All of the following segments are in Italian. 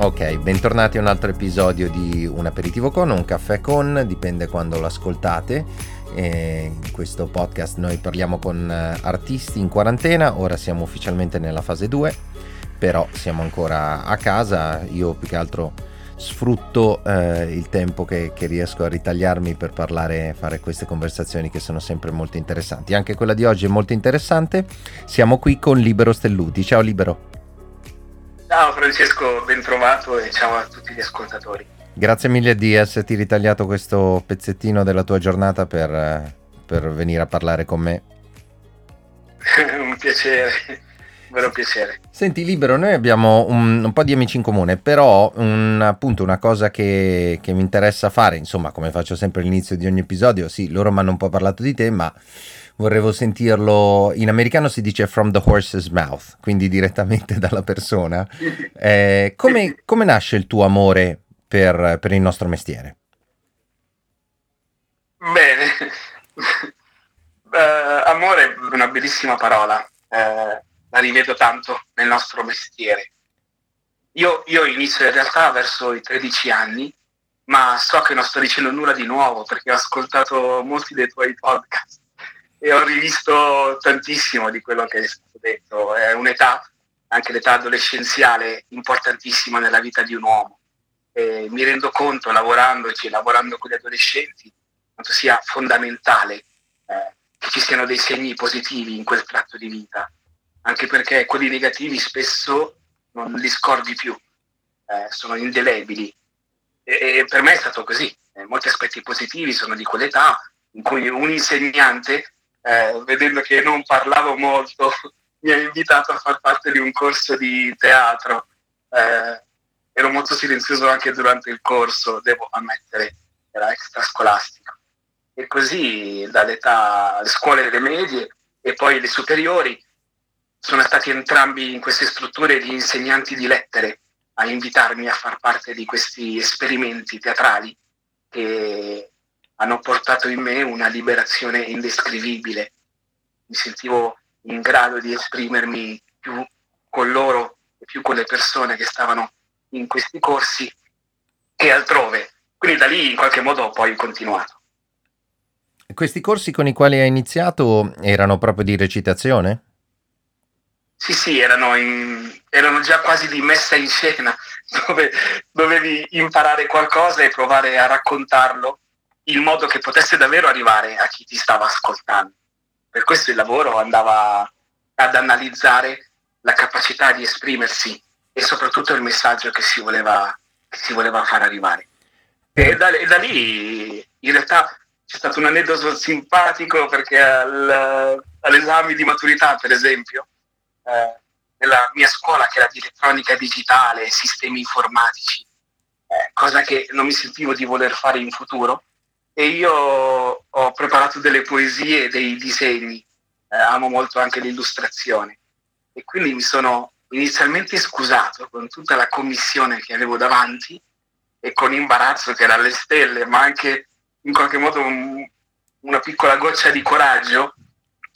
Ok, bentornati a un altro episodio di Un aperitivo con, un caffè con, dipende quando lo ascoltate. E in questo podcast noi parliamo con eh, artisti in quarantena, ora siamo ufficialmente nella fase 2, però siamo ancora a casa, io più che altro sfrutto eh, il tempo che, che, riesco a ritagliarmi per parlare, fare queste conversazioni che sono sempre molto interessanti. Anche quella di oggi è molto interessante. Siamo qui con Libero Stelluti. Ciao Libero. Ciao Francesco, ben trovato e ciao a tutti gli ascoltatori. Grazie mille di esserti ritagliato questo pezzettino della tua giornata per, per venire a parlare con me. un piacere, un vero piacere. Senti Libero, noi abbiamo un, un po' di amici in comune, però un, appunto una cosa che, che mi interessa fare, insomma come faccio sempre all'inizio di ogni episodio, sì, loro mi hanno un po' parlato di te, ma vorrevo sentirlo. In americano si dice from the horse's mouth, quindi direttamente dalla persona. Eh, come, come, nasce il tuo amore per, per, il nostro mestiere? Bene, uh, amore è una bellissima parola, uh, la rivedo tanto nel nostro mestiere. Io, io inizio in realtà verso i 13 anni, ma so che non sto dicendo nulla di nuovo perché ho ascoltato molti dei tuoi podcast e ho rivisto tantissimo di quello che è stato detto. È un'età, anche l'età adolescenziale, importantissima nella vita di un uomo. E mi rendo conto, lavorandoci, lavorando con gli adolescenti, quanto sia fondamentale eh, che ci siano dei segni positivi in quel tratto di vita, anche perché quelli negativi spesso non li scordi più, eh, sono indelebili. E, e, per me è stato così. Eh, molti aspetti positivi sono di quell'età in cui un insegnante eh, vedendo che non parlavo molto, mi ha invitato a far parte di un corso di teatro. Eh, ero molto silenzioso anche durante il corso, devo ammettere, era extrascolastico. E così dall'età, le scuole delle medie e poi le superiori, sono stati entrambi in queste strutture gli insegnanti di lettere a invitarmi a far parte di questi esperimenti teatrali che hanno portato in me una liberazione indescrivibile. Mi sentivo in grado di esprimermi più con loro e più con le persone che stavano in questi corsi che altrove. Quindi da lì in qualche modo ho poi continuato. Questi corsi con i quali hai iniziato erano proprio di recitazione? Sì, sì, erano, in, erano già quasi di messa in scena, dove dovevi imparare qualcosa e provare a raccontarlo in modo che potesse davvero arrivare a chi ti stava ascoltando. Per questo il lavoro andava ad analizzare la capacità di esprimersi e soprattutto il messaggio che si voleva, che si voleva far arrivare. E da, e da, lì in realtà c'è stato un aneddoto simpatico perché al, all'esame di maturità, per esempio, eh, nella mia scuola che era di elettronica digitale sistemi informatici, eh, cosa che non mi sentivo di voler fare in futuro, e io ho preparato delle poesie e dei disegni, eh, amo molto anche l'illustrazione e quindi mi sono inizialmente scusato con tutta la commissione che avevo davanti e con imbarazzo che era alle stelle, ma anche in qualche modo un, una piccola goccia di coraggio,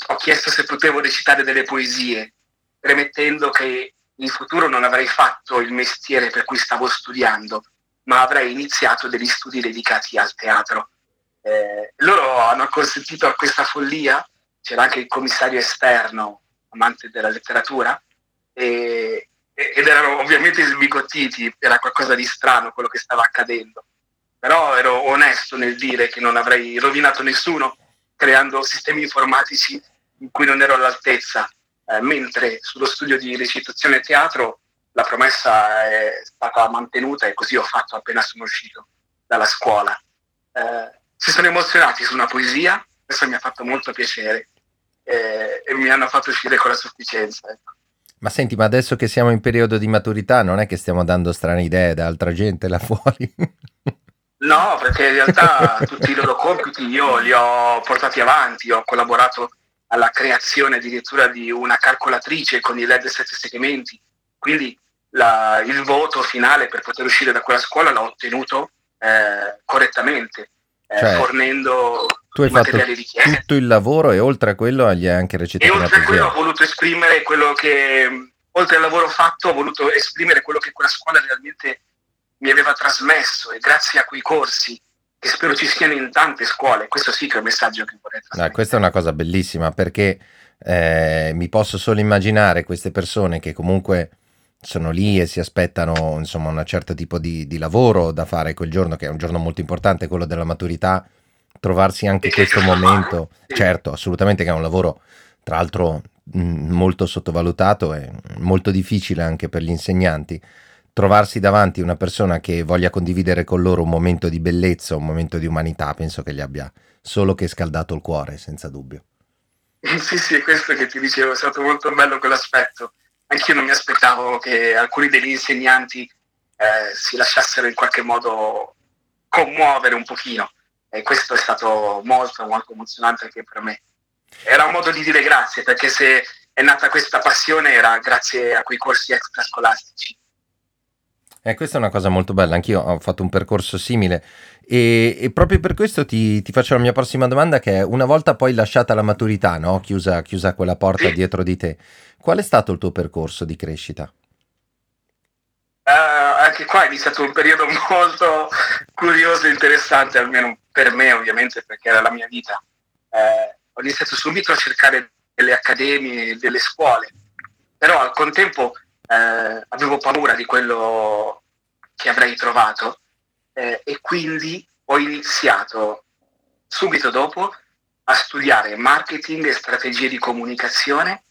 ho chiesto se potevo recitare delle poesie, premettendo che in futuro non avrei fatto il mestiere per cui stavo studiando, ma avrei iniziato degli studi dedicati al teatro. Eh, loro hanno consentito a questa follia, c'era anche il commissario esterno, amante della letteratura, e, ed erano ovviamente sbigottiti, era qualcosa di strano quello che stava accadendo. Però ero onesto nel dire che non avrei rovinato nessuno creando sistemi informatici in cui non ero all'altezza, eh, mentre sullo studio di recitazione e teatro la promessa è stata mantenuta e così ho fatto appena sono uscito dalla scuola. Eh, si sono emozionati su una poesia, questo mi ha fatto molto piacere eh, e mi hanno fatto uscire con la sufficienza. Ecco. Ma senti, ma adesso che siamo in periodo di maturità, non è che stiamo dando strane idee da altra gente là fuori? no, perché in realtà tutti i loro compiti io li ho portati avanti, ho collaborato alla creazione addirittura di una calcolatrice con i LED sette segmenti, quindi la, il voto finale per poter uscire da quella scuola l'ho ottenuto eh, correttamente eh, cioè, fornendo tu hai fatto tutto il lavoro e oltre a quello gli hai anche recitato e oltre a quello ho voluto esprimere quello che oltre al lavoro fatto, ho voluto esprimere quello che quella scuola realmente mi aveva trasmesso e grazie a quei corsi che spero ci siano in tante scuole, questo sì che è un messaggio che vorrei trasmettere. Ah, questa è una cosa bellissima perché eh, mi posso solo immaginare queste persone che comunque sono lì e si aspettano insomma un certo tipo di, di, lavoro da fare quel giorno che è un giorno molto importante, quello della maturità, trovarsi anche in questo momento, certo, assolutamente che è un lavoro tra l'altro molto sottovalutato e molto difficile anche per gli insegnanti trovarsi davanti una persona che voglia condividere con loro un momento di bellezza, un momento di umanità, penso che gli abbia solo che scaldato il cuore, senza dubbio. Sì, sì, è questo che ti dicevo, è stato molto bello quell'aspetto. Anch'io non mi aspettavo che alcuni degli insegnanti eh, si lasciassero in qualche modo commuovere un pochino. E questo è stato molto, molto emozionante anche per me. Era un modo di dire grazie perché se è nata questa passione era grazie a quei corsi extrascolastici. Eh, questa è una cosa molto bella, anch'io ho fatto un percorso simile e, e proprio per questo ti, ti, faccio la mia prossima domanda che è una volta poi lasciata la maturità, no? chiusa, chiusa quella porta dietro di te, qual è stato il tuo percorso di crescita? Uh, anche qua è iniziato un periodo molto curioso e interessante, almeno per me ovviamente perché era la mia vita. Uh, ho iniziato subito a cercare delle accademie, delle scuole, però al contempo eh, avevo paura di quello che avrei trovato eh, e quindi ho iniziato subito dopo a studiare marketing e strategie di comunicazione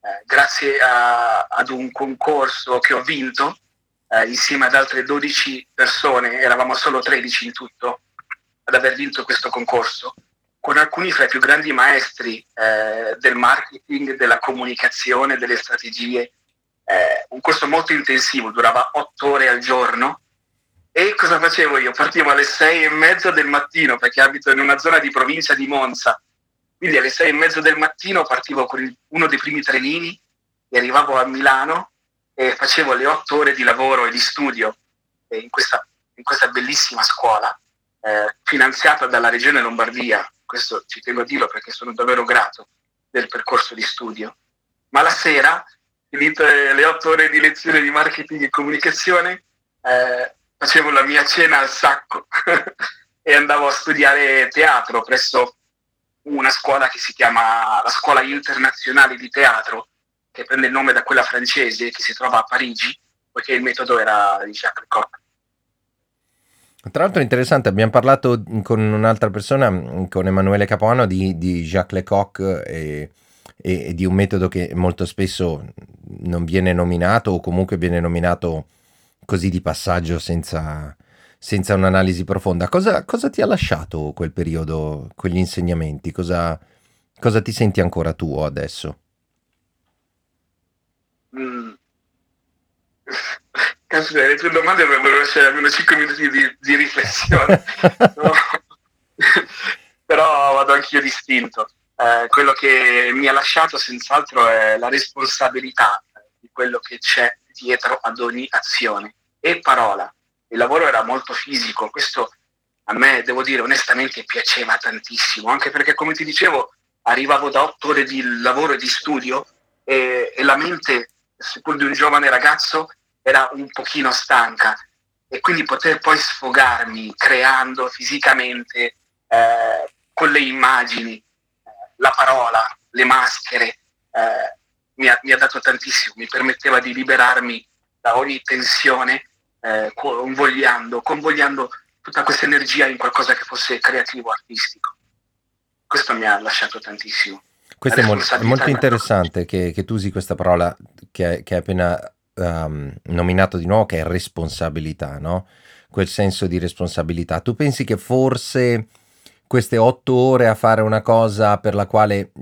eh, grazie a, ad un concorso che ho vinto eh, insieme ad altre 12 persone, eravamo solo 13 in tutto ad aver vinto questo concorso, con alcuni fra i più grandi maestri eh, del marketing, della comunicazione, delle strategie eh, un corso molto intensivo, durava otto ore al giorno. E cosa facevo io? Partivo alle sei e mezza del mattino perché abito in una zona di provincia di Monza. Quindi alle sei e mezza del mattino partivo con uno dei primi trenini e arrivavo a Milano e facevo le otto ore di lavoro e di studio eh, in, questa, in, questa, bellissima scuola eh, finanziata dalla Regione Lombardia. Questo ci tengo a dirlo perché sono davvero grato del percorso di studio. Ma la sera finite le otto ore di lezione di marketing e comunicazione, eh, facevo la mia cena al sacco e andavo a studiare teatro presso una scuola che si chiama la Scuola Internazionale di Teatro, che prende il nome da quella francese che si trova a Parigi, poiché il metodo era di Jacques Lecoq. Tra l'altro interessante, abbiamo parlato con un'altra persona, con Emanuele Capuano, di, di Jacques Lecoq e e, e di un metodo che molto spesso non viene nominato o comunque viene nominato così di passaggio senza, senza un'analisi profonda. Cosa, cosa, ti ha lasciato quel periodo, quegli insegnamenti? Cosa, cosa ti senti ancora tu adesso? Mm. Caspita, le tue domande avrebbero lasciare almeno 5 minuti di, di riflessione. Però vado anch'io distinto eh, quello che mi ha lasciato senz'altro è la responsabilità di quello che c'è dietro ad ogni azione e parola. Il lavoro era molto fisico, questo a me, devo dire onestamente, piaceva tantissimo, anche perché, come ti dicevo, arrivavo da otto ore di lavoro e di studio e, e la mente, seppur di un giovane ragazzo, era un pochino stanca e quindi poter poi sfogarmi creando fisicamente eh, con le immagini, la parola, le maschere, eh, mi, ha, mi, ha, dato tantissimo, mi permetteva di liberarmi da ogni tensione, eh, convogliando, convogliando tutta questa energia in qualcosa che fosse creativo, artistico. Questo mi ha lasciato tantissimo. Questo è, mo- è molto interessante che, che, tu usi questa parola che, che hai appena um, nominato di nuovo, che è responsabilità, no? Quel senso di responsabilità. Tu pensi che forse queste otto ore a fare una cosa per la quale,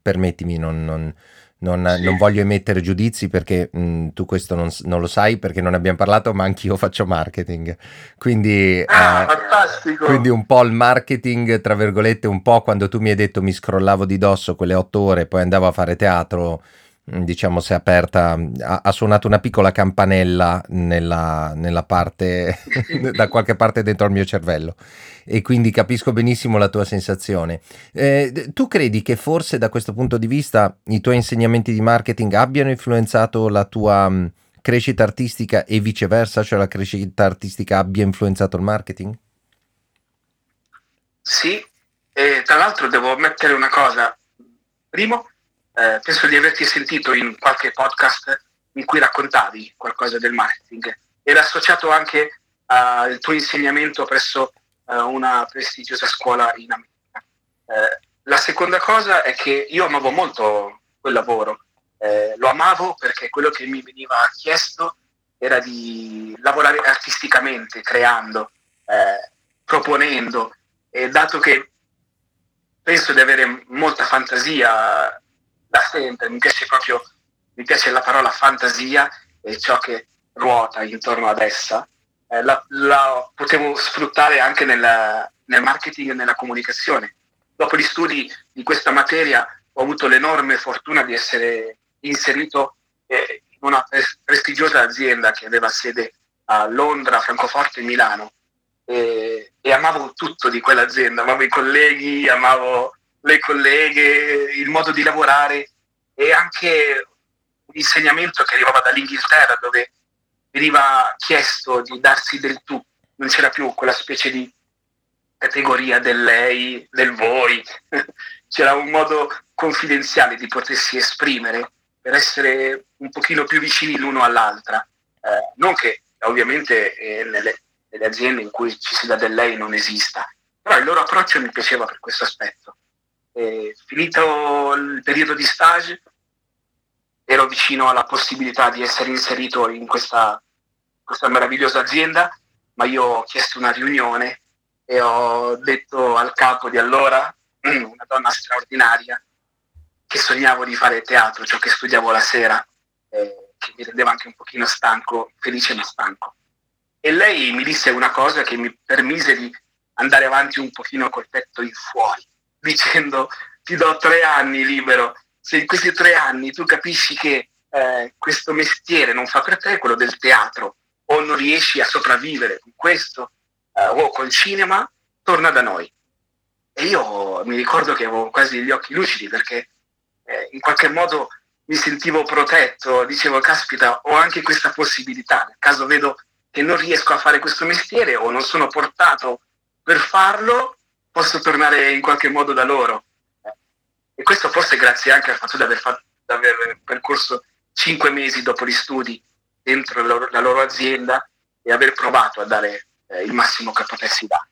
permettimi, non, non, non, sì. non voglio emettere giudizi perché mh, tu questo non, non, lo sai perché non abbiamo parlato, ma anch'io faccio marketing. Quindi, ah, eh, quindi un po' il marketing, tra virgolette, un po' quando tu mi hai detto mi scrollavo di dosso quelle otto ore e poi andavo a fare teatro. Diciamo, si è aperta, ha, ha, suonato una piccola campanella nella, nella parte, da qualche parte dentro al mio cervello e quindi capisco benissimo la tua sensazione. Eh, tu credi che forse da questo punto di vista i tuoi insegnamenti di marketing abbiano influenzato la tua mh, crescita artistica e viceversa, cioè la crescita artistica abbia influenzato il marketing? Sì, e tra l'altro devo mettere una cosa. Primo, eh, penso di averti sentito in qualche podcast in cui raccontavi qualcosa del marketing. Era associato anche al tuo insegnamento presso uh, una prestigiosa scuola in America. Eh, la seconda cosa è che io amavo molto quel lavoro. Eh, lo amavo perché quello che mi veniva chiesto era di lavorare artisticamente, creando, eh, proponendo. E dato che penso di avere molta fantasia da sempre, mi piace proprio, mi piace la parola fantasia e ciò che ruota intorno ad essa, eh, la, la, potevo sfruttare anche nel, nel marketing e nella comunicazione. Dopo gli studi di questa materia ho avuto l'enorme fortuna di essere inserito eh, in una prestigiosa azienda che aveva sede a Londra, Francoforte e Milano e, e amavo tutto di quell'azienda, amavo i colleghi, amavo le colleghe, il modo di lavorare e anche un insegnamento che arrivava dall'Inghilterra dove veniva chiesto di darsi del tu, non c'era più quella specie di categoria del lei, del voi, c'era un modo confidenziale di potersi esprimere per essere un pochino più vicini l'uno all'altra. Eh, non che ovviamente eh, nelle, nelle, aziende in cui ci si dà del lei non esista, però il loro approccio mi piaceva per questo aspetto. E finito il periodo di stage, ero vicino alla possibilità di essere inserito in questa, questa meravigliosa azienda, ma io ho chiesto una riunione e ho detto al capo di allora, una donna straordinaria, che sognavo di fare teatro, ciò che studiavo la sera, eh, che mi rendeva anche un pochino stanco, felice ma stanco. E lei mi disse una cosa che mi permise di andare avanti un pochino col petto in fuori, dicendo ti do tre anni libero, se in questi tre anni tu capisci che eh, questo mestiere non fa per te, quello del teatro, o non riesci a sopravvivere con questo, eh, o col cinema, torna da noi. E io mi ricordo che avevo quasi gli occhi lucidi perché eh, in qualche modo mi sentivo protetto, dicevo caspita ho anche questa possibilità, nel caso vedo che non riesco a fare questo mestiere o non sono portato per farlo, posso tornare in qualche modo da loro. E questo forse grazie anche al fatto di aver, fatto, di aver percorso cinque mesi dopo gli studi dentro la loro, la loro azienda e aver provato a dare eh, il massimo che potessi dare.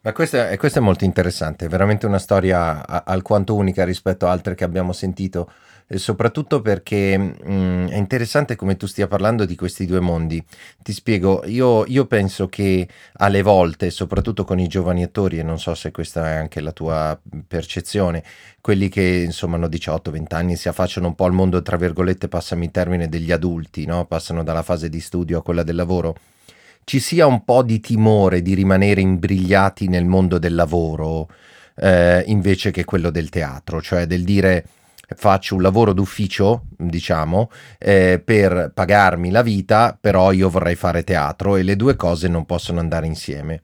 Ma questa è, questa è, molto interessante, è veramente una storia alquanto unica rispetto a altre che abbiamo sentito, soprattutto perché mh, mm, è interessante come tu stia parlando di questi due mondi. Ti spiego, io, io, penso che alle volte, soprattutto con i giovani attori, e non so se questa è anche la tua percezione, quelli che insomma hanno 18-20 anni si affacciano un po' al mondo, tra virgolette, passami il termine, degli adulti, no? passano dalla fase di studio a quella del lavoro ci sia un po' di timore di rimanere imbrigliati nel mondo del lavoro eh, invece che quello del teatro, cioè del dire faccio un lavoro d'ufficio, diciamo, eh, per pagarmi la vita, però io vorrei fare teatro e le due cose non possono andare insieme.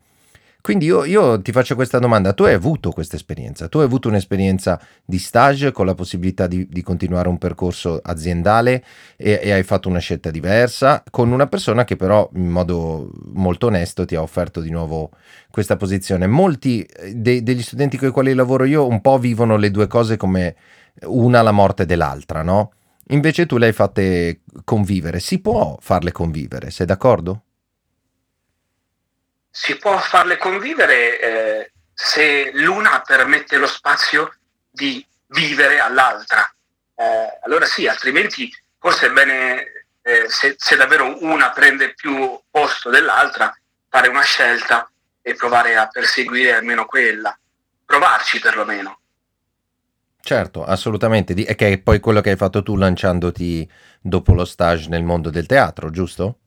Quindi io, io, ti faccio questa domanda, tu hai avuto questa esperienza, tu hai avuto un'esperienza di stage con la possibilità di, di continuare un percorso aziendale e, e, hai fatto una scelta diversa con una persona che però in modo molto onesto ti ha offerto di nuovo questa posizione. Molti eh, de, degli studenti con i quali lavoro io un po' vivono le due cose come una la morte dell'altra, no? Invece tu le hai fatte convivere, si può farle convivere, sei d'accordo? si può farle convivere eh, se l'una permette lo spazio di vivere all'altra. Eh, allora sì, altrimenti forse è bene, eh, se, se, davvero una prende più posto dell'altra, fare una scelta e provare a perseguire almeno quella, provarci perlomeno. Certo, assolutamente, e che è poi quello che hai fatto tu lanciandoti dopo lo stage nel mondo del teatro, giusto?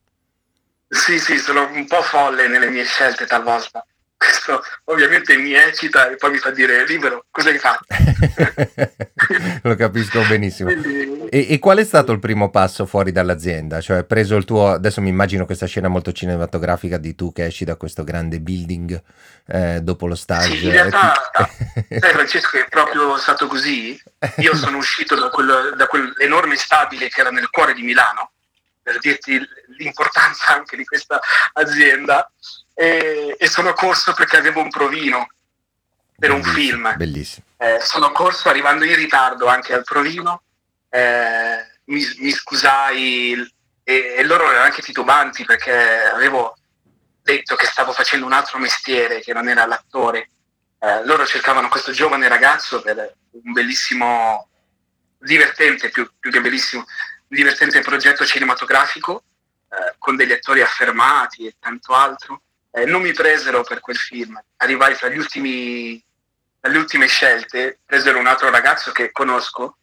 Sì, sì, sono un po' folle nelle mie scelte talvolta, questo ovviamente mi eccita e poi mi fa dire libero, cosa hai fatto? Lo capisco benissimo. Quindi... E, e, qual è stato il primo passo fuori dall'azienda? Cioè, preso il tuo, adesso mi immagino questa scena molto cinematografica di tu che esci da questo grande building eh, dopo lo stage. Sì, in realtà, ti... sai Francesco, è proprio stato così. Io sono uscito da, quel, da quell'enorme stabile che era nel cuore di Milano, per dirti l'importanza anche di questa azienda e, e sono corso perché avevo un provino per un film. Bellissimo. Eh, sono corso arrivando in ritardo anche al provino, eh, mi, mi, scusai e, e, loro erano anche titubanti perché avevo detto che stavo facendo un altro mestiere che non era l'attore. Eh, loro cercavano questo giovane ragazzo per un bellissimo, divertente, più, più che bellissimo, divertente progetto cinematografico eh, con degli attori affermati e tanto altro eh, non mi presero per quel film. Arrivai tra, ultimi, tra ultime scelte, presero un altro ragazzo che conosco,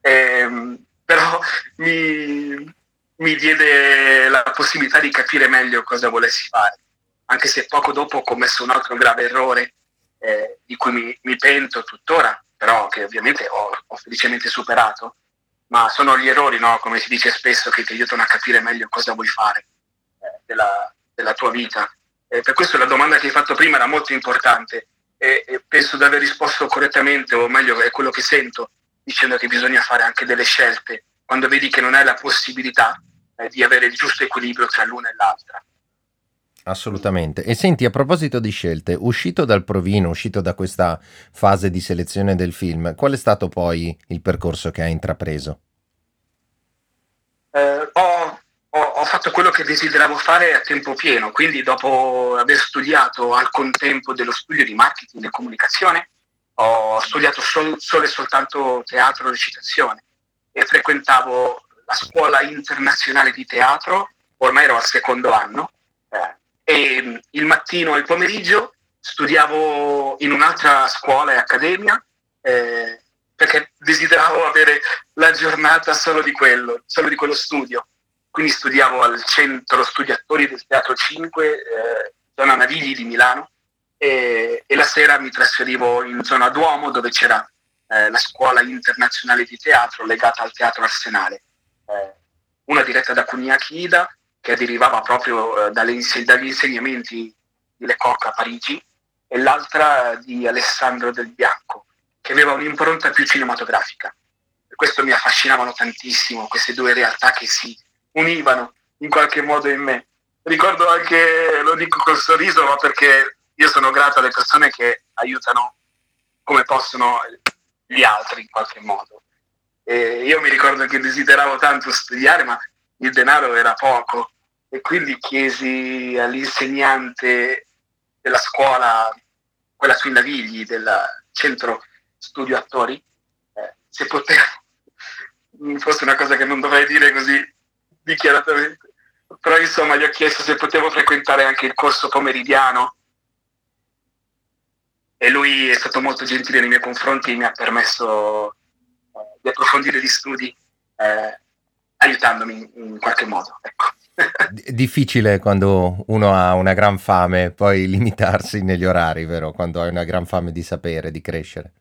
ehm, però mi, mi diede la possibilità di capire meglio cosa volessi fare, anche se poco dopo ho commesso un altro grave errore eh, di cui mi, mi, pento tuttora, però che ovviamente ho, ho, felicemente superato, ma sono gli errori, no? come si dice spesso, che ti aiutano a capire meglio cosa vuoi fare eh, della, della tua vita. Eh, per questo la domanda che hai fatto prima era molto importante e, e penso di aver risposto correttamente, o meglio è quello che sento, dicendo che bisogna fare anche delle scelte quando vedi che non hai la possibilità eh, di avere il giusto equilibrio tra l'una e l'altra. Assolutamente. E senti, a proposito di scelte, uscito dal provino, uscito da questa fase di selezione del film, qual è stato poi il percorso che hai intrapreso? Eh, ho fatto quello che desideravo fare a tempo pieno, quindi dopo aver studiato al contempo dello studio di marketing e comunicazione, ho studiato sol, solo e soltanto teatro e recitazione e frequentavo la scuola internazionale di teatro, ormai ero al secondo anno, eh, e il mattino e il pomeriggio studiavo in un'altra scuola e accademia eh, perché desideravo avere la giornata solo di quello, solo di quello studio quindi studiavo al centro studi attori del Teatro 5, eh, zona Navigli di Milano, e, e, la sera mi trasferivo in zona Duomo dove c'era eh, la scuola internazionale di teatro legata al Teatro Arsenale, eh, una diretta da Cunia Chida che derivava proprio eh, dagli insegnamenti di Lecoq a Parigi e l'altra di Alessandro Del Bianco che aveva un'impronta più cinematografica. E questo mi affascinavano tantissimo, queste due realtà che si univano in qualche modo in me. Ricordo anche, lo dico col sorriso, ma perché io sono grato alle persone che aiutano come possono gli altri in qualche modo. E io mi ricordo che desideravo tanto studiare, ma il denaro era poco e quindi chiesi all'insegnante della scuola, quella sui Navigli, del centro studio attori, eh, se poteva, forse una cosa che non dovrei dire così dichiaratamente. Però insomma gli ho chiesto se potevo frequentare anche il corso pomeridiano e lui è stato molto gentile nei miei confronti e mi ha permesso eh, di approfondire gli studi eh, aiutandomi in, qualche modo. Ecco. Difficile quando uno ha una gran fame poi limitarsi negli orari, vero? Quando hai una gran fame di sapere, di crescere.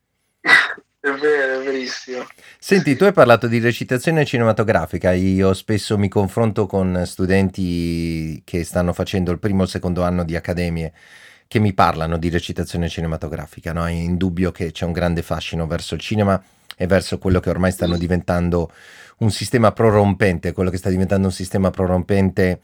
È vero, è verissimo. Senti, tu hai parlato di recitazione cinematografica. Io spesso mi confronto con studenti che stanno facendo il primo o il secondo anno di accademie che mi parlano di recitazione cinematografica. No? È indubbio che c'è un grande fascino verso il cinema e verso quello che ormai stanno diventando un sistema prorompente, quello che sta diventando un sistema prorompente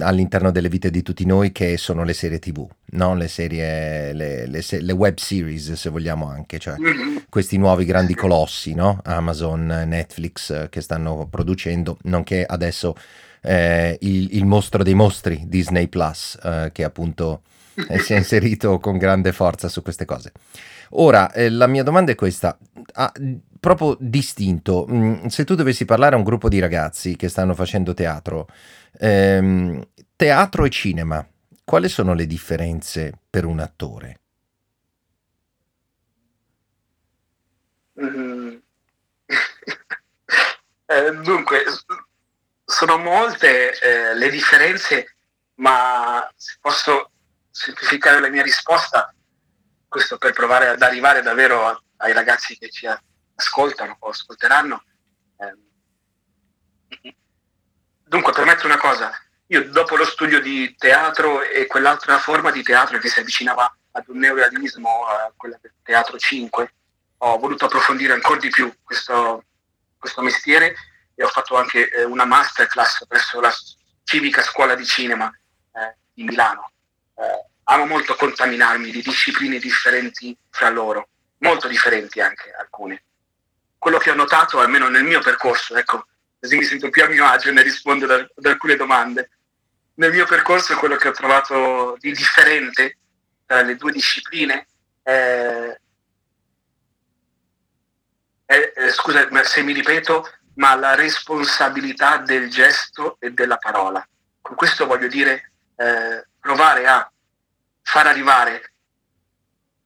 all'interno delle vite di tutti noi che sono le serie tv, no? le, serie, le, le, le, web series se vogliamo anche, cioè mm-hmm. questi nuovi grandi colossi, no? Amazon, Netflix che stanno producendo, nonché adesso eh, il, il, mostro dei mostri Disney Plus eh, che appunto eh, si è inserito con grande forza su queste cose. Ora, eh, la mia domanda è questa. Ah, proprio distinto, mm, se tu dovessi parlare a un gruppo di ragazzi che stanno facendo teatro, ehm, teatro e cinema, quali sono le differenze per un attore? Mm. eh, dunque, sono molte eh, le differenze, ma se posso semplificare la mia risposta, questo per provare ad arrivare davvero ai ragazzi che ci ascoltano o ascolteranno. Eh, dunque, permetto una cosa, io dopo lo studio di teatro e quell'altra forma di teatro che si avvicinava ad un neorealismo, a quella del teatro 5, ho voluto approfondire ancora di più questo, questo mestiere e ho fatto anche eh, una masterclass presso la Civica Scuola di Cinema eh, di Milano. Eh, amo molto contaminarmi di discipline differenti fra loro, molto differenti anche alcune. Quello che ho notato, almeno nel mio percorso, ecco, così mi sento più a mio agio nel rispondere ad alcune domande. Nel mio percorso quello che ho trovato di differente tra le due discipline è, è, è scusa se mi ripeto, ma la responsabilità del gesto e della parola. Con questo voglio dire eh, provare a far arrivare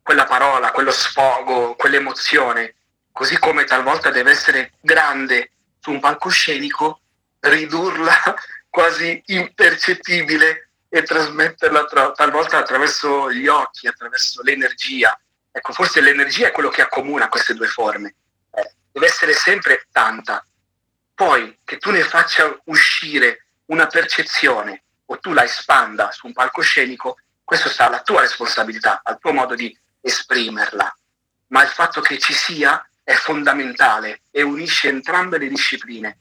quella parola, quello sfogo, quell'emozione, così come talvolta deve essere grande su un palcoscenico, ridurla quasi impercettibile e trasmetterla tra, talvolta attraverso gli occhi, attraverso l'energia. Ecco, forse l'energia è quello che accomuna queste due forme. Eh, deve essere sempre tanta, poi che tu ne faccia uscire una percezione o tu la espanda su un palcoscenico, questo sta alla tua responsabilità, al tuo modo di esprimerla. Ma il fatto che ci sia è fondamentale e unisce entrambe le discipline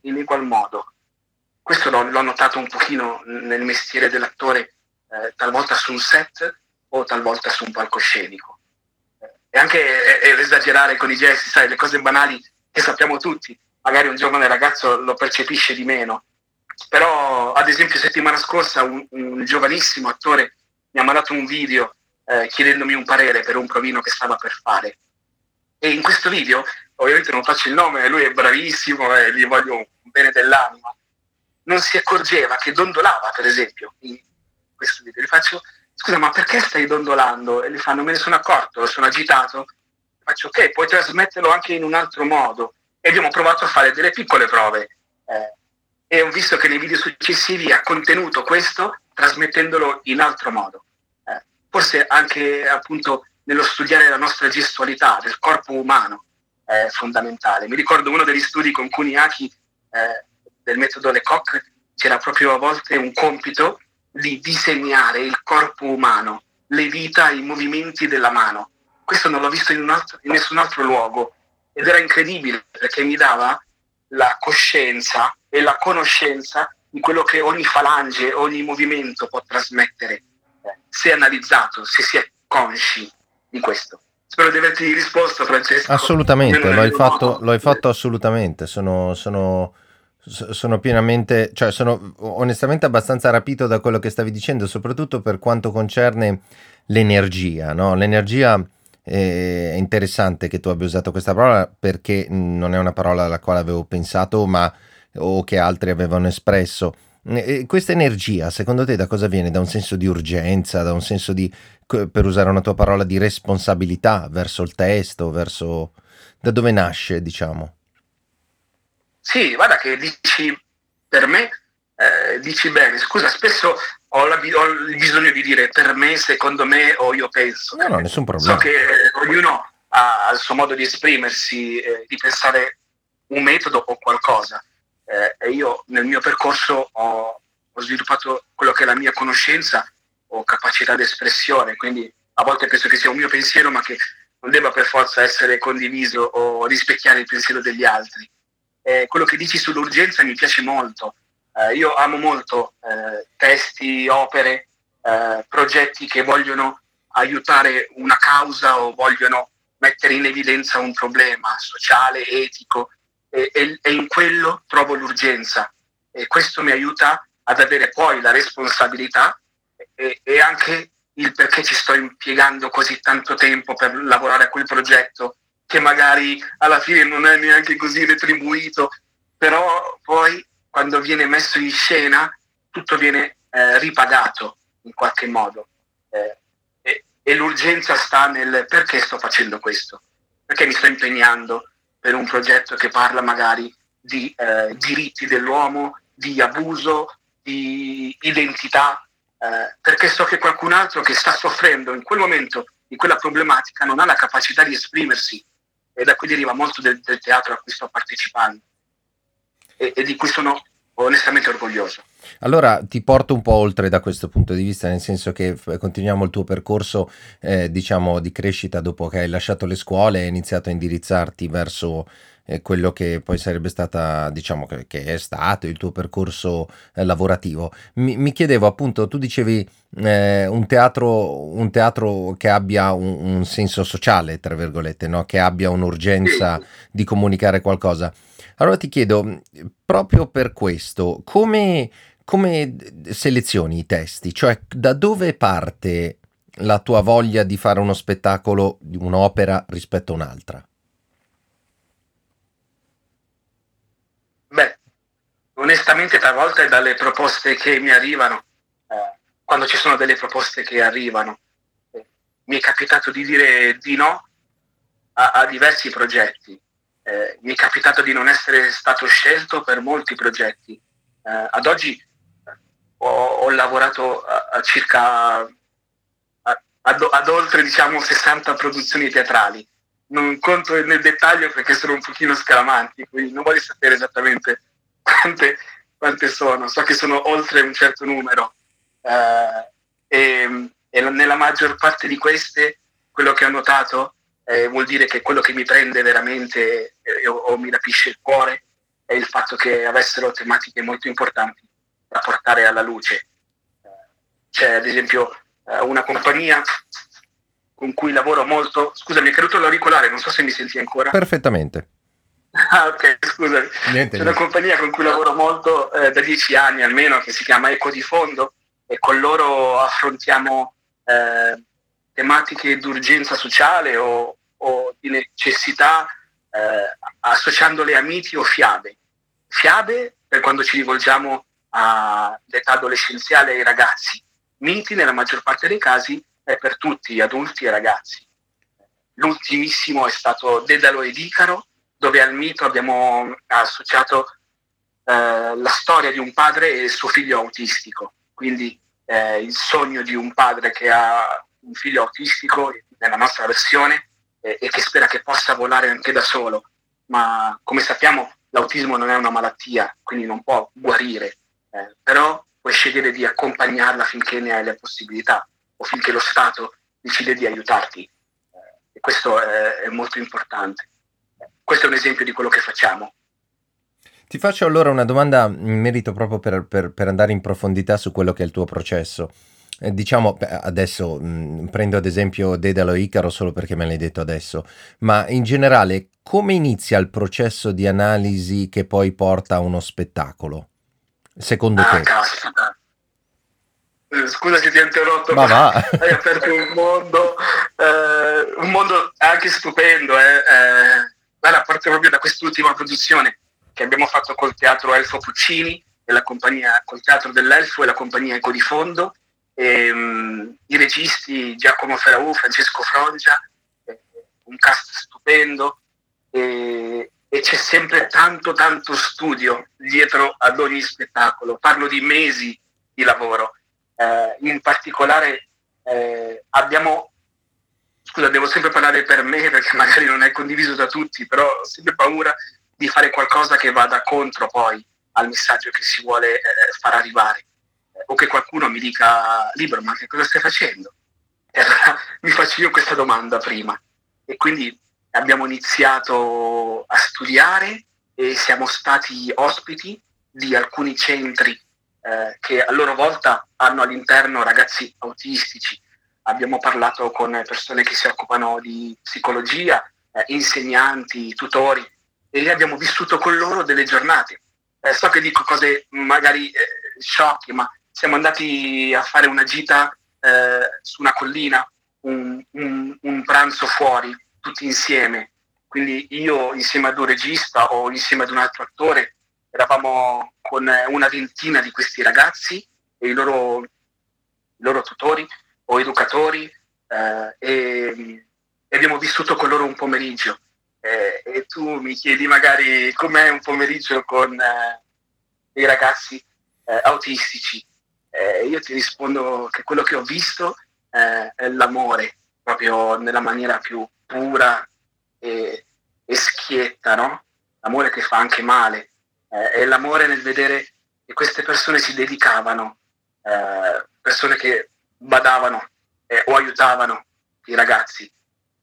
in, egual modo. Questo l'ho, l'ho, notato un pochino nel mestiere dell'attore, eh, talvolta su un set o talvolta su un palcoscenico. Eh, e anche eh, esagerare con i gesti, sai, le cose banali che sappiamo tutti magari un giovane ragazzo lo percepisce di meno. Però, ad esempio, settimana scorsa un, un giovanissimo attore mi ha mandato un video eh, chiedendomi un parere per un provino che stava per fare. E in questo video, ovviamente non faccio il nome, lui è bravissimo e gli voglio un bene dell'anima, non si accorgeva che dondolava, per esempio, in questo video. Gli faccio, scusa, ma perché stai dondolando? E gli fanno, me ne sono accorto, sono agitato. Faccio, ok, puoi trasmetterlo anche in un altro modo e abbiamo provato a fare delle piccole prove eh, e ho visto che nei video successivi ha contenuto questo trasmettendolo in altro modo. Eh, forse anche appunto nello studiare la nostra gestualità del corpo umano è fondamentale. Mi ricordo uno degli studi con Kuniaki eh, del metodo Lecoq c'era proprio a volte un compito di disegnare il corpo umano, le dita, i movimenti della mano. Questo non l'ho visto in, altro, in nessun altro luogo ed era incredibile perché mi dava la coscienza e la conoscenza di quello che ogni falange, ogni movimento può trasmettere eh, se analizzato, se si è consci di questo. Spero di averti risposto, Francesco. Assolutamente, lo hai, fatto, lo hai, fatto, assolutamente. Sono, sono, sono, pienamente, cioè sono onestamente abbastanza rapito da quello che stavi dicendo, soprattutto per quanto concerne l'energia. No? L'energia è interessante che tu abbia usato questa parola perché non è una parola alla quale avevo pensato ma, o che altri avevano espresso. E questa energia, secondo te, da cosa viene? Da un senso di urgenza, da un senso di, per usare una tua parola, di responsabilità verso il testo, verso... da dove nasce, diciamo? Sì, guarda che dici, per me, eh, dici bene, scusa, spesso ho, la, ho, il bisogno di dire per me, secondo me o io penso. No, no, nessun problema. So che ognuno ha il suo modo di esprimersi, eh, di pensare un metodo o qualcosa. Eh, e io nel mio percorso ho, ho, sviluppato quello che è la mia conoscenza o capacità di espressione, quindi a volte penso che sia un mio pensiero, ma che non debba per forza essere condiviso o rispecchiare il pensiero degli altri. Eh, quello che dici sull'urgenza mi piace molto eh, io amo molto eh, testi, opere, eh, progetti che vogliono aiutare una causa o vogliono mettere in evidenza un problema sociale, etico e, e, e in quello trovo l'urgenza e questo mi aiuta ad avere poi la responsabilità e, e, anche il perché ci sto impiegando così tanto tempo per lavorare a quel progetto che magari alla fine non è neanche così retribuito, però poi quando viene messo in scena tutto viene eh, ripagato in qualche modo. Eh, e, e, l'urgenza sta nel perché sto facendo questo, perché mi sto impegnando per un progetto che parla magari di eh, diritti dell'uomo, di abuso, di identità eh, perché so che qualcun altro che sta soffrendo in quel momento di quella problematica non ha la capacità di esprimersi e da qui deriva molto del, del teatro a cui sto partecipando e, e di cui sono onestamente orgoglioso. Allora ti porto un po' oltre da questo punto di vista, nel senso che continuiamo il tuo percorso eh, diciamo di crescita dopo che hai lasciato le scuole e iniziato a indirizzarti verso eh, quello che poi sarebbe stata, diciamo che, che è stato il tuo percorso eh, lavorativo. Mi, mi, chiedevo appunto, tu dicevi eh, un, teatro, un teatro che abbia un, un senso sociale, tra virgolette, no? che abbia un'urgenza di comunicare qualcosa. Allora ti chiedo, proprio per questo, come, come selezioni i testi? Cioè, da dove parte la tua voglia di fare uno spettacolo, un'opera rispetto a un'altra? Beh, onestamente talvolta è dalle proposte che mi arrivano, eh, quando ci sono delle proposte che arrivano. Eh, mi è capitato di dire di no a, a diversi progetti eh, mi è capitato di non essere stato scelto per molti progetti. Eh, ad oggi ho, ho lavorato a, a circa a, ad, ad, oltre diciamo 60 produzioni teatrali. Non conto nel dettaglio perché sono un pochino scaramanti, quindi non voglio sapere esattamente quante, quante sono. So che sono oltre un certo numero. Eh, e, e nella maggior parte di queste, quello che ho notato eh, vuol dire che quello che mi prende veramente eh, o, o, mi rapisce il cuore è il fatto che avessero tematiche molto importanti da portare alla luce. C'è ad esempio eh, una compagnia con cui lavoro molto, scusami, è caduto l'auricolare, non so se mi senti ancora. Perfettamente. Ah, ok, scusami. Niente, C'è una compagnia con cui lavoro molto eh, da dieci anni almeno, che si chiama Eco di Fondo, e con loro affrontiamo eh, tematiche d'urgenza sociale o, o di necessità eh, associandole a miti o fiabe. Fiabe per quando ci rivolgiamo all'età adolescenziale ai ragazzi, miti nella maggior parte dei casi è per tutti, adulti e ragazzi. L'ultimissimo è stato Dedalo ed Icaro, dove al mito abbiamo associato eh, la storia di un padre e il suo figlio autistico, quindi eh, il sogno di un padre che ha un figlio autistico, nella nostra versione, eh, e che spera che possa volare anche da solo, ma come sappiamo l'autismo non è una malattia, quindi non può guarire, eh, però puoi scegliere di accompagnarla finché ne hai le possibilità o finché lo Stato decide di aiutarti. Eh, e questo è, è molto importante. Questo è un esempio di quello che facciamo. Ti faccio allora una domanda in merito proprio per, per, per andare in profondità su quello che è il tuo processo. Eh, diciamo, adesso mh, mm, prendo ad esempio Dedalo Icaro solo perché me l'hai detto adesso, ma in generale come inizia il processo di analisi che poi porta a uno spettacolo? Secondo ah, te? Caspita. Eh, scusa se ti ho interrotto, ma, ma hai aperto un mondo, eh, un mondo anche stupendo. Eh, eh, guarda, parte proprio da quest'ultima produzione che abbiamo fatto col teatro Elfo Puccini, e la compagnia, col teatro dell'Elfo e la compagnia Eco di Fondo, e, um, i registi Giacomo Ferraù, Francesco Frongia, eh, un cast stupendo e, e, c'è sempre tanto tanto studio dietro ad ogni spettacolo, parlo di mesi di lavoro, eh, in particolare eh, abbiamo, scusa devo sempre parlare per me perché magari non è condiviso da tutti, però ho sempre paura di fare qualcosa che vada contro poi al messaggio che si vuole eh, far arrivare o che qualcuno mi dica libero, ma che cosa stai facendo? E allora mi faccio io questa domanda prima. E quindi abbiamo iniziato a studiare e siamo stati ospiti di alcuni centri eh, che a loro volta hanno all'interno ragazzi autistici. Abbiamo parlato con persone che si occupano di psicologia, eh, insegnanti, tutori e abbiamo vissuto con loro delle giornate. Eh, so che dico cose magari eh, sciocche, ma siamo andati a fare una gita eh, su una collina, un, un, un, pranzo fuori, tutti insieme. Quindi io insieme ad un regista o insieme ad un altro attore eravamo con una ventina di questi ragazzi e i loro, i loro tutori o educatori eh, e, e, abbiamo vissuto con loro un pomeriggio. Eh, e tu mi chiedi magari com'è un pomeriggio con eh, dei ragazzi eh, autistici eh, io ti rispondo che quello che ho visto eh, è l'amore, proprio nella maniera più pura e, e schietta, no? L'amore che fa anche male, eh, è l'amore nel vedere che queste persone si dedicavano, eh, persone che badavano eh, o aiutavano i ragazzi,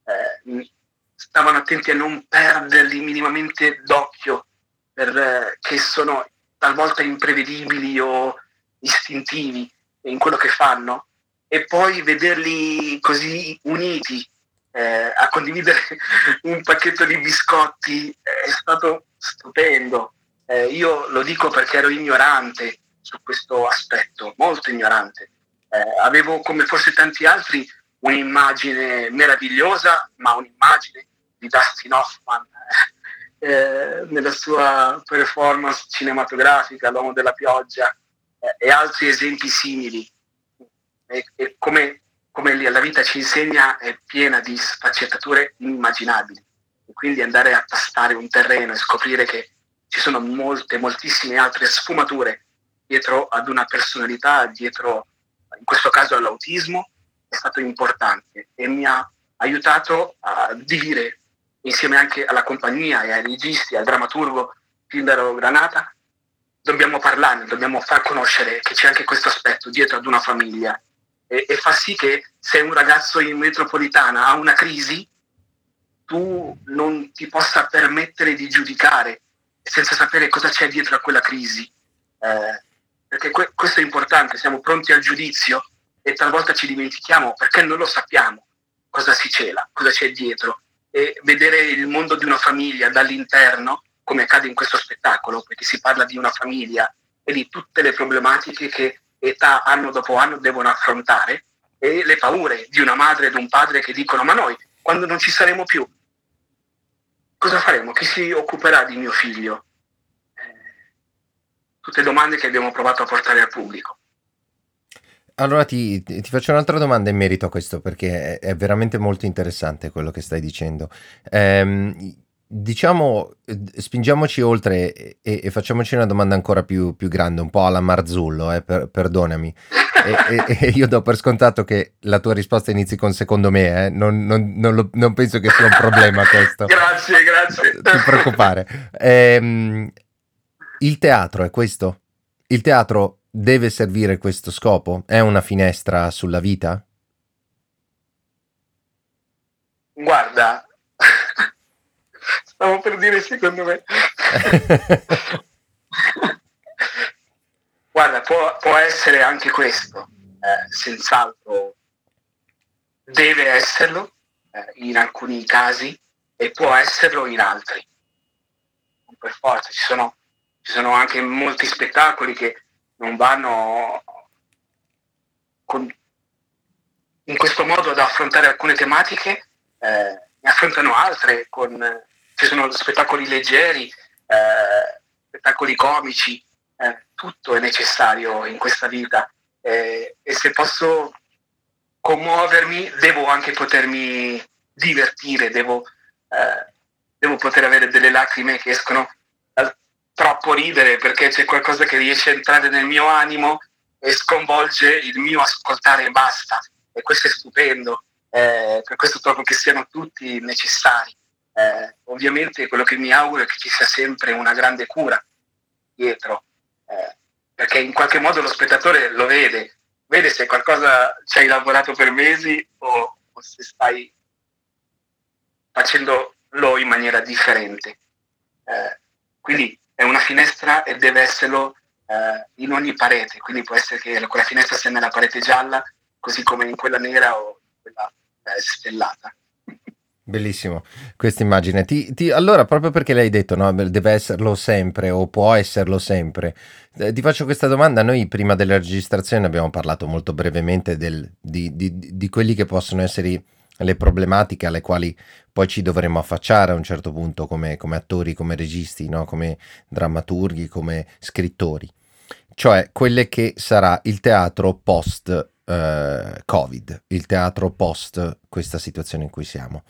eh, stavano attenti a non perderli minimamente d'occhio, perché sono talvolta imprevedibili o istintivi in quello che fanno e poi vederli così uniti eh, a condividere un pacchetto di biscotti è stato stupendo. Eh, io lo dico perché ero ignorante su questo aspetto, molto ignorante. Eh, avevo, come forse tanti altri, un'immagine meravigliosa, ma un'immagine di Dustin Hoffman eh, nella sua performance cinematografica, L'uomo della pioggia, eh, e altri esempi simili. E, e come, come la vita ci insegna è piena di sfaccettature inimmaginabili. E quindi andare a tastare un terreno e scoprire che ci sono molte, moltissime altre sfumature dietro ad una personalità, dietro in questo caso all'autismo, è stato importante e mi ha aiutato a dire, insieme anche alla compagnia e ai registi, al drammaturgo Tindaro Granata, dobbiamo parlarne, dobbiamo far conoscere che c'è anche questo aspetto dietro ad una famiglia e, e fa sì che se un ragazzo in metropolitana ha una crisi, tu non ti possa permettere di giudicare senza sapere cosa c'è dietro a quella crisi. Eh, perché que- questo è importante, siamo pronti al giudizio e talvolta ci dimentichiamo perché non lo sappiamo cosa si cela, cosa c'è dietro. E vedere il mondo di una famiglia dall'interno come accade in questo spettacolo, perché si parla di una famiglia e di tutte le problematiche che età anno dopo anno devono affrontare e le paure di una madre e di un padre che dicono ma noi quando non ci saremo più cosa faremo? Chi si occuperà di mio figlio? Eh, tutte domande che abbiamo provato a portare al pubblico. Allora ti, ti, faccio un'altra domanda in merito a questo perché è, è veramente molto interessante quello che stai dicendo. Ehm, Diciamo, spingiamoci oltre e, e facciamoci una domanda ancora più, più grande, un po' alla Marzullo, eh, per, perdonami. E, e, e, io do per scontato che la tua risposta inizi con secondo me, eh? non, non, non, lo, non, penso che sia un problema questo. grazie, grazie. Non ti preoccupare. Ehm, il teatro è questo? Il teatro deve servire questo scopo? È una finestra sulla vita? Guarda, Stavo per dire secondo me. Guarda, può, può, essere anche questo, eh, senz'altro deve esserlo eh, in alcuni casi e può esserlo in altri. Per forza, ci sono, ci sono anche molti spettacoli che non vanno con, in questo modo ad affrontare alcune tematiche, eh, ne affrontano altre con ci sono spettacoli leggeri, eh, spettacoli comici, eh, tutto è necessario in questa vita. Eh, e se posso commuovermi devo anche potermi divertire, devo, eh, devo poter avere delle lacrime che escono dal troppo ridere perché c'è qualcosa che riesce a entrare nel mio animo e sconvolge il mio ascoltare e basta. E questo è stupendo, eh, per questo trovo che siano tutti necessari. Eh, ovviamente quello che mi auguro è che ci sia sempre una grande cura dietro, eh, perché in qualche modo lo spettatore lo vede, vede se qualcosa ci hai lavorato per mesi o, o se stai facendolo in maniera differente. Eh, quindi è una finestra e deve esserlo eh, in ogni parete, quindi può essere che quella finestra sia nella parete gialla, così come in quella nera o quella eh, stellata. Bellissimo questa immagine. Ti, ti, allora, proprio perché l'hai detto, no? deve esserlo sempre o può esserlo sempre, eh, ti faccio questa domanda. Noi prima della registrazione abbiamo parlato molto brevemente del, di, di, di, quelli che possono essere le problematiche alle quali poi ci dovremmo affacciare a un certo punto come, come attori, come registi, no? come drammaturghi, come scrittori. Cioè quelle che sarà il teatro post eh, Covid, il teatro post questa situazione in cui siamo.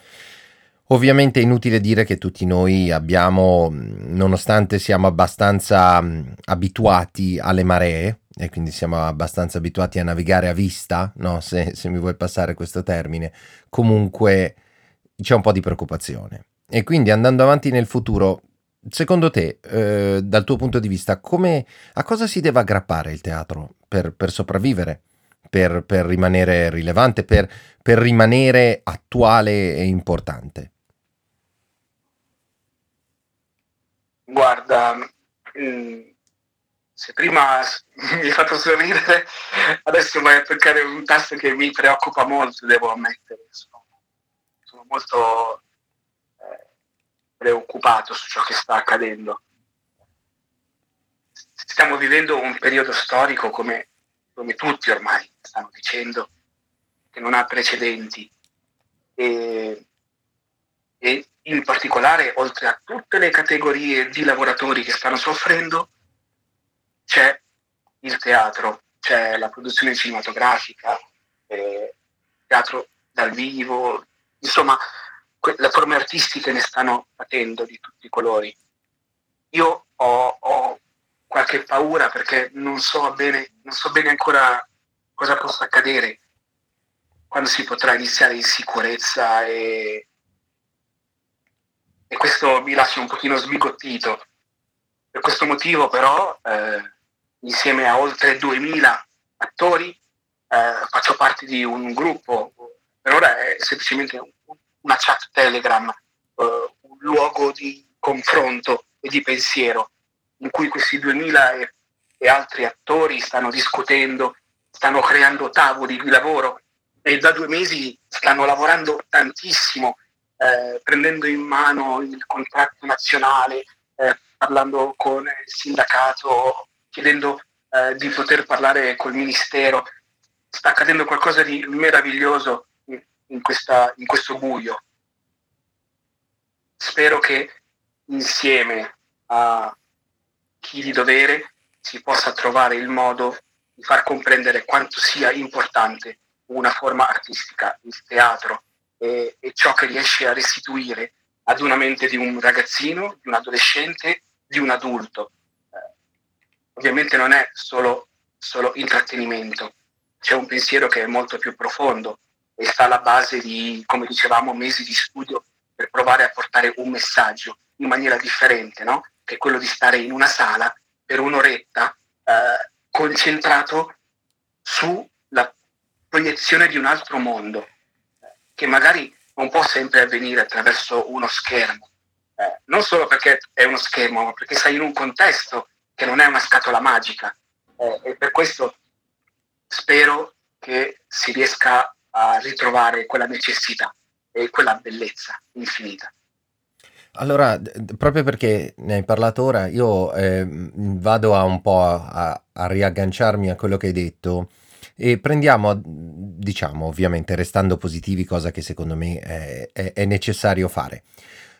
Ovviamente è inutile dire che tutti noi abbiamo, nonostante siamo abbastanza abituati alle maree, e quindi siamo abbastanza abituati a navigare a vista, no? se, se mi vuoi passare questo termine, comunque c'è un po' di preoccupazione. E quindi andando avanti nel futuro, secondo te, eh, dal tuo punto di vista, come, a cosa si deve aggrappare il teatro per, per sopravvivere, per, per, rimanere rilevante, per, per rimanere attuale e importante? Guarda, mm, se prima mi hai fatto sorridere, adesso vai a toccare un tasto che mi preoccupa molto, devo ammettere. Sono, sono molto eh, preoccupato su ciò che sta accadendo. Stiamo vivendo un periodo storico, come, come tutti ormai stanno dicendo, che non ha precedenti. E, e in particolare, oltre a tutte le categorie di lavoratori che stanno soffrendo, c'è il teatro, c'è la produzione cinematografica, eh, teatro dal vivo, insomma, que- le forme artistiche ne stanno patendo di tutti i colori. Io ho, ho qualche paura perché non so, bene, non so bene ancora cosa possa accadere quando si potrà iniziare in sicurezza e, e questo mi lascia un pochino sbigottito. Per questo motivo però eh, insieme a oltre 2000 attori, eh, faccio parte di un gruppo, per ora è semplicemente una chat Telegram, eh, un luogo di confronto e di pensiero, in cui questi 2000 e, e altri attori stanno discutendo, stanno creando tavoli di lavoro e da due mesi stanno lavorando tantissimo, eh, prendendo in mano il contratto nazionale, eh, parlando con il sindacato, chiedendo eh, di poter parlare col Ministero. Sta accadendo qualcosa di meraviglioso in, questa, in questo buio. Spero che insieme a chi di dovere si possa trovare il modo di far comprendere quanto sia importante una forma artistica, il teatro, e, e, ciò che riesce a restituire ad una mente di un ragazzino, di un adolescente, di un adulto. Ovviamente non è solo, solo intrattenimento, c'è un pensiero che è molto più profondo e sta alla base di, come dicevamo, mesi di studio per provare a portare un messaggio in maniera differente, no? che è quello di stare in una sala per un'oretta eh, concentrato sulla proiezione di un altro mondo, che magari non può sempre avvenire attraverso uno schermo, eh, non solo perché è uno schermo, ma perché sei in un contesto che non è una scatola magica. Eh, e per questo spero che si riesca a ritrovare quella necessità e quella bellezza infinita. Allora, proprio perché ne hai parlato ora, io eh, vado a un po' a, a, riagganciarmi a quello che hai detto e prendiamo, diciamo, ovviamente restando positivi, cosa che secondo me è, è, è necessario fare.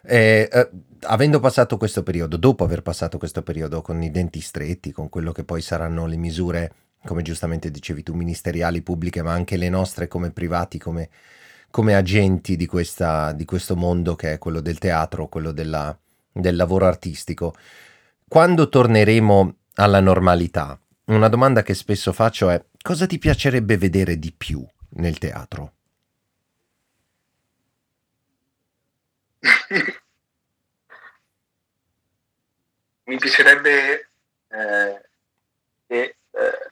Eh, eh, avendo passato questo periodo, dopo aver passato questo periodo con i denti stretti, con quello che poi saranno le misure, come giustamente dicevi tu, ministeriali, pubbliche, ma anche le nostre come privati, come, come agenti di, questa, di, questo mondo che è quello del teatro, quello della, del lavoro artistico, quando torneremo alla normalità, una domanda che spesso faccio è cosa ti piacerebbe vedere di più nel teatro? Mi piacerebbe eh, che eh,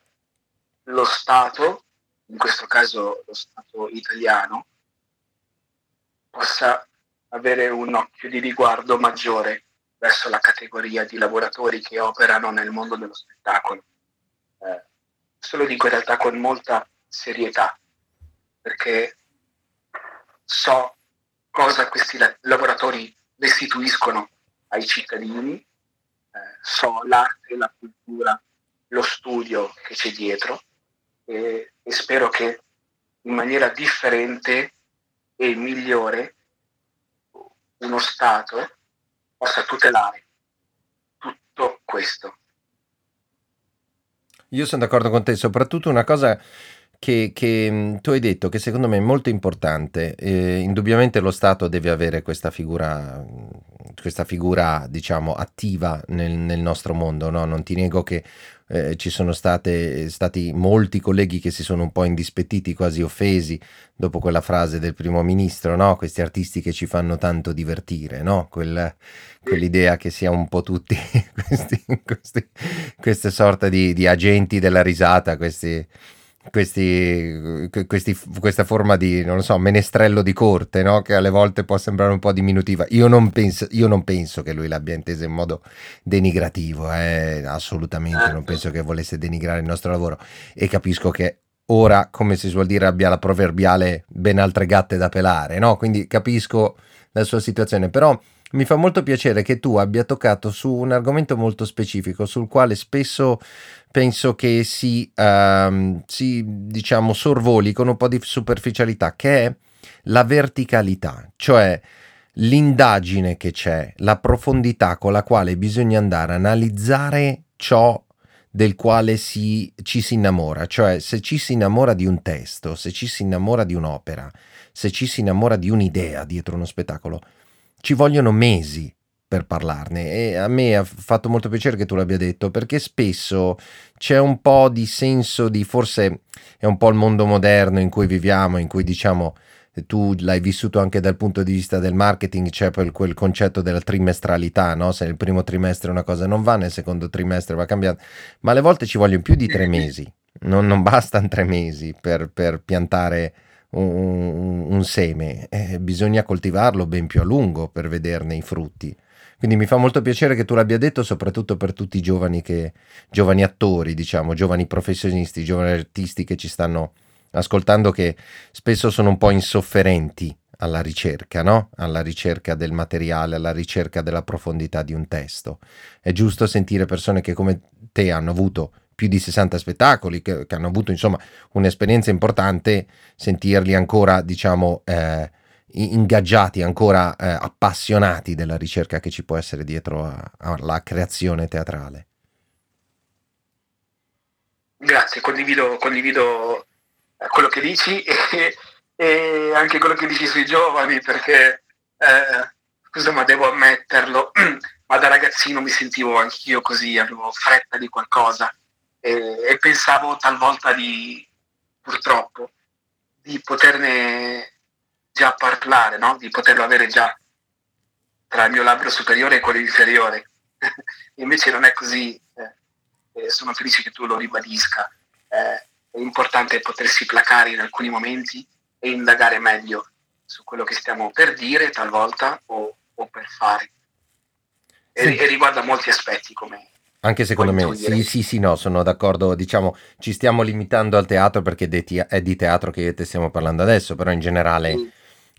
lo Stato, in questo caso lo Stato italiano, possa avere un occhio di riguardo maggiore verso la categoria di lavoratori che operano nel mondo dello spettacolo. Eh, questo lo dico in realtà con molta serietà, perché so cosa questi lavoratori restituiscono ai cittadini, eh, so l'arte, la cultura, lo studio che c'è dietro e, e spero che in maniera differente e migliore uno Stato possa tutelare tutto questo. Io sono d'accordo con te, soprattutto una cosa che, che, mm, tu hai detto che secondo me è molto importante. Eh, indubbiamente lo Stato deve avere questa figura, questa figura diciamo, attiva nel, nel nostro mondo. No? Non ti nego che eh, ci sono state, stati molti colleghi che si sono un po' indispettiti, quasi offesi dopo quella frase del primo ministro, no? Questi artisti che ci fanno tanto divertire, no? Quel, quell'idea che sia un po' tutti questi, questi, queste sorte di, di agenti della risata, questi questi, questi, questa forma di, non so, menestrello di corte, no? che alle volte può sembrare un po' diminutiva. Io non penso, io non penso che lui l'abbia intesa in modo denigrativo, eh? assolutamente, non penso che volesse denigrare il nostro lavoro e capisco che ora, come si suol dire, abbia la proverbiale ben altre gatte da pelare, no? quindi capisco la sua situazione, però mi fa molto piacere che tu abbia toccato su un argomento molto specifico sul quale spesso penso che si, um, si diciamo, sorvoli con un po' di superficialità, che è la verticalità, cioè l'indagine che c'è, la profondità con la quale bisogna andare a analizzare ciò del quale si, ci si innamora, cioè se ci si innamora di un testo, se ci si innamora di un'opera, se ci si innamora di un'idea dietro uno spettacolo, ci vogliono mesi per parlarne e a me ha fatto molto piacere che tu l'abbia detto perché spesso c'è un po' di senso di forse è un po' il mondo moderno in cui viviamo, in cui diciamo tu l'hai vissuto anche dal punto di vista del marketing, c'è quel, quel concetto della trimestralità, no? se nel primo trimestre una cosa non va, nel secondo trimestre va cambiando, ma alle volte ci vogliono più di tre mesi, non, non bastano tre mesi per, per piantare un, un seme, eh, bisogna coltivarlo ben più a lungo per vederne i frutti. Quindi mi fa molto piacere che tu l'abbia detto, soprattutto per tutti i giovani, che, giovani attori, diciamo, giovani professionisti, giovani artisti che ci stanno ascoltando, che spesso sono un po' insofferenti alla ricerca, no? Alla ricerca del materiale, alla ricerca della profondità di un testo. È giusto sentire persone che come te hanno avuto più di 60 spettacoli, che, che hanno avuto insomma un'esperienza importante, sentirli ancora, diciamo, eh, ingaggiati, ancora eh, appassionati della ricerca che ci può essere dietro alla creazione teatrale. Grazie, condivido, condivido eh, quello che dici e, e, anche quello che dici sui giovani perché, eh, scusa ma devo ammetterlo, ma da ragazzino mi sentivo anch'io così, avevo fretta di qualcosa e, e pensavo talvolta di, purtroppo, di poterne già parlare, no? di poterlo avere già tra il mio labbro superiore e quello inferiore. Invece non è così, eh, sono felice che tu lo ribadisca. Eh, è importante potersi placare in alcuni momenti e indagare meglio su quello che stiamo per dire talvolta o, o per fare. E, sì. e, riguarda molti aspetti come... Anche secondo me, sì, sì, sì, no, sono d'accordo, diciamo, ci stiamo limitando al teatro perché è di teatro che te stiamo parlando adesso, però in generale... Sì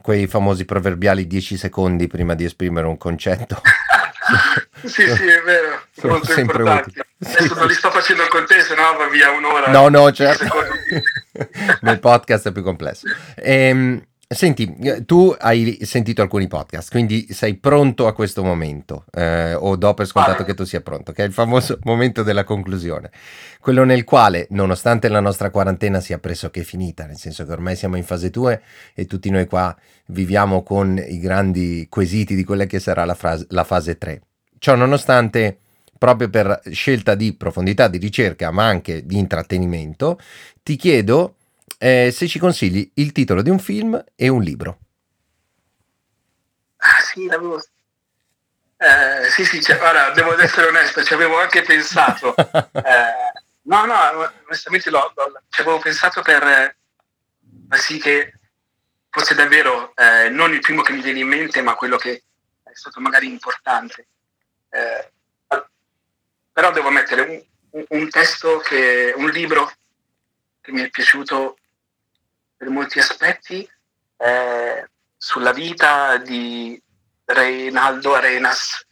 quei famosi proverbiali 10 secondi prima di esprimere un concetto. sì, sì, è vero, sono molto sempre importanti. Adesso non li sto facendo con te, se no va via un'ora. No, no, certo. Nel podcast è più complesso. Ehm, Senti, eh, tu hai sentito alcuni podcast, quindi sei pronto a questo momento, eh, o do per scontato che tu sia pronto, che è il famoso momento della conclusione, quello nel quale, nonostante la nostra quarantena sia pressoché finita, nel senso che ormai siamo in fase 2 e tutti noi qua viviamo con i grandi quesiti di quella che sarà la, frase, la fase 3. Ciò nonostante, proprio per scelta di profondità di ricerca, ma anche di intrattenimento, ti chiedo eh, se ci consigli il titolo di un film e un libro. Ah, sì, l'avevo... Eh, sì, sì, cioè, ora devo essere onesto, ci avevo anche pensato. Eh, no, no, onestamente lo, lo, ci avevo pensato per eh, sì che fosse davvero eh, non il primo che mi viene in mente, ma quello che è stato magari importante. Eh, però devo mettere un, un, un testo, che, un libro che mi è piaciuto per molti aspetti eh, sulla vita di Reinaldo Arenas.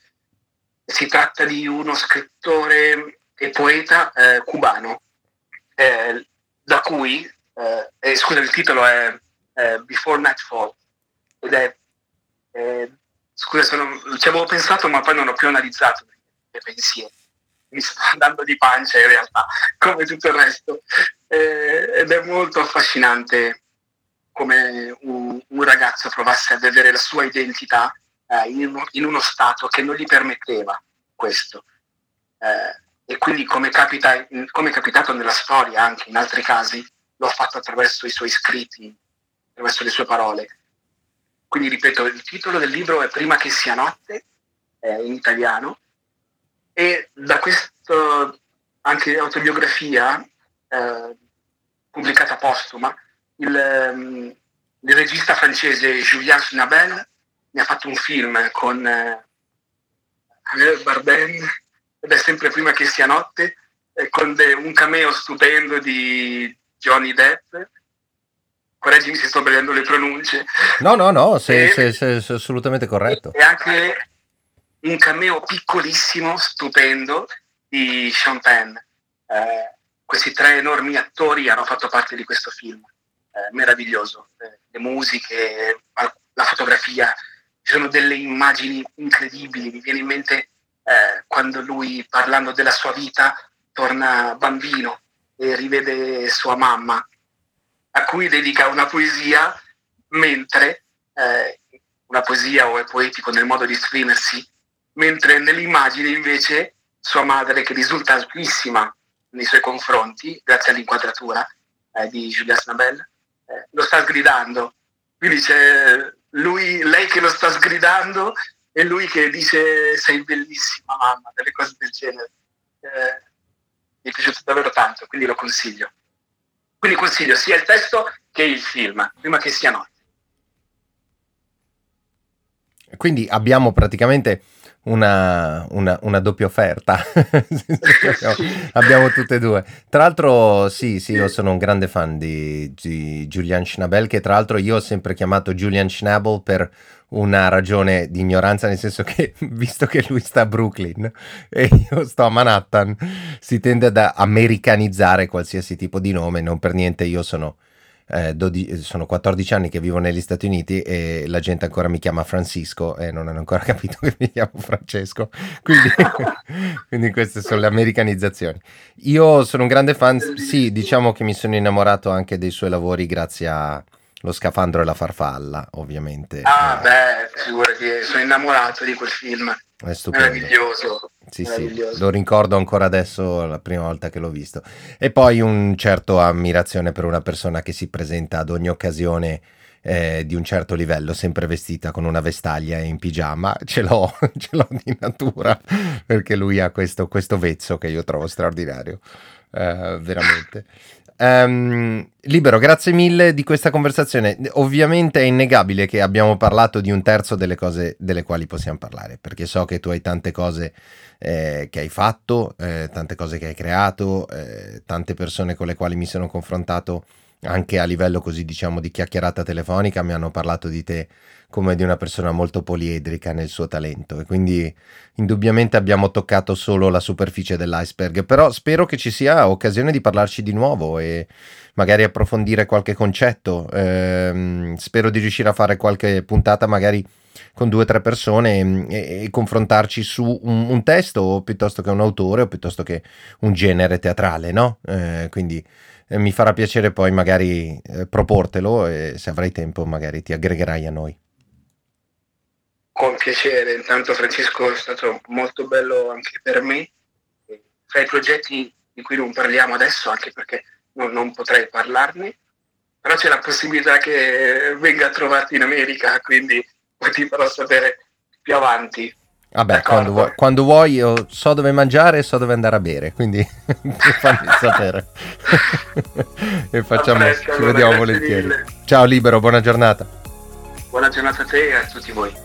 Si tratta di uno scrittore e poeta eh, cubano, eh, da cui, eh, eh, scusa, il titolo è eh, Before Nightfall, ed è, scusa, sono, ci avevo pensato ma poi non ho più analizzato i pensieri mi sto andando di pancia in realtà, come tutto il resto. Eh, ed è molto affascinante come un, un, ragazzo provasse a vedere la sua identità eh, in, uno, in, uno, stato che non gli permetteva questo. Eh, e quindi come, capita, come è capitato nella storia anche in altri casi, l'ho fatto attraverso i suoi scritti, attraverso le sue parole. Quindi ripeto, il titolo del libro è Prima che sia notte, è in italiano, e da questa anche autobiografia eh, pubblicata postuma, il, um, il, regista francese Julien Schnabel ne ha fatto un film con eh, Bardem, ed è sempre prima che sia notte, eh, con de, un cameo stupendo di Johnny Depp. Correggimi se sto prendendo le pronunce. No, no, no, sei, sei, sei assolutamente corretto. E anche un cameo piccolissimo, stupendo, di Sean Penn. Eh, questi tre enormi attori hanno fatto parte di questo film, eh, meraviglioso. Eh, le musiche, la fotografia, ci sono delle immagini incredibili. Mi viene in mente eh, quando lui, parlando della sua vita, torna bambino e rivede sua mamma, a cui dedica una poesia, mentre eh, una poesia o è poetico nel modo di esprimersi, mentre nell'immagine invece sua madre, che risulta altissima nei suoi confronti, grazie all'inquadratura eh, di Julia Snabel, eh, lo sta sgridando. Quindi c'è lui, lei che lo sta sgridando e lui che dice sei bellissima mamma, delle cose del genere. Eh, mi è piaciuto davvero tanto, quindi lo consiglio. Quindi consiglio sia il testo che il film, prima che sia notte. Quindi abbiamo praticamente una, una, una doppia offerta. abbiamo tutte e due. Tra l'altro, sì, sì, io sono un grande fan di, di Julian Schnabel, che tra l'altro io ho sempre chiamato Julian Schnabel per una ragione di ignoranza, nel senso che visto che lui sta a Brooklyn e io sto a Manhattan, si tende ad americanizzare qualsiasi tipo di nome, non per niente io sono eh, 12, sono 14 anni che vivo negli Stati Uniti e la gente ancora mi chiama Francisco e non hanno ancora capito che mi chiamo Francesco. Quindi, quindi queste sono le americanizzazioni. Io sono un grande fan, sì, diciamo che mi sono innamorato anche dei suoi lavori grazie a lo scafandro e la farfalla, ovviamente. Ah, eh. beh, figurati, sono innamorato di quel film. È stupendo. Meraviglioso. Sì, sì, lo ricordo ancora adesso la prima volta che l'ho visto. E poi un certo ammirazione per una persona che si presenta ad ogni occasione eh, di un certo livello, sempre vestita con una vestaglia e in pigiama. Ce l'ho, ce l'ho di natura, perché lui ha questo, questo vezzo che io trovo straordinario. Uh, veramente. Um, Libero, grazie mille di questa conversazione. Ovviamente è innegabile che abbiamo parlato di un terzo delle cose delle quali possiamo parlare, perché so che tu hai tante cose eh, che hai fatto, eh, tante cose che hai creato, eh, tante persone con le quali mi sono confrontato anche a livello così diciamo di chiacchierata telefonica mi hanno parlato di te come di una persona molto poliedrica nel suo talento. E quindi indubbiamente abbiamo toccato solo la superficie dell'iceberg, però spero che ci sia occasione di parlarci di nuovo e magari approfondire qualche concetto, ehm, spero di riuscire a fare qualche puntata magari con due o tre persone e, e confrontarci su un, un, testo piuttosto che un autore o piuttosto che un genere teatrale, no? Eh, quindi eh, mi farà piacere poi magari eh, proportelo e se avrai tempo magari ti aggregherai a noi. Con piacere, intanto Francesco è stato molto bello anche per me. Fra i progetti di cui non parliamo adesso, anche perché non, non potrei parlarne, però c'è la possibilità che venga a trovarti in America, quindi poi ti farò sapere più avanti. Vabbè, quando vuoi, quando vuoi, io so dove mangiare e so dove andare a bere, quindi fammi sapere. e facciamo, presto, ci vediamo volentieri. Mille. Ciao Libero, buona giornata. Buona giornata a te e a tutti voi.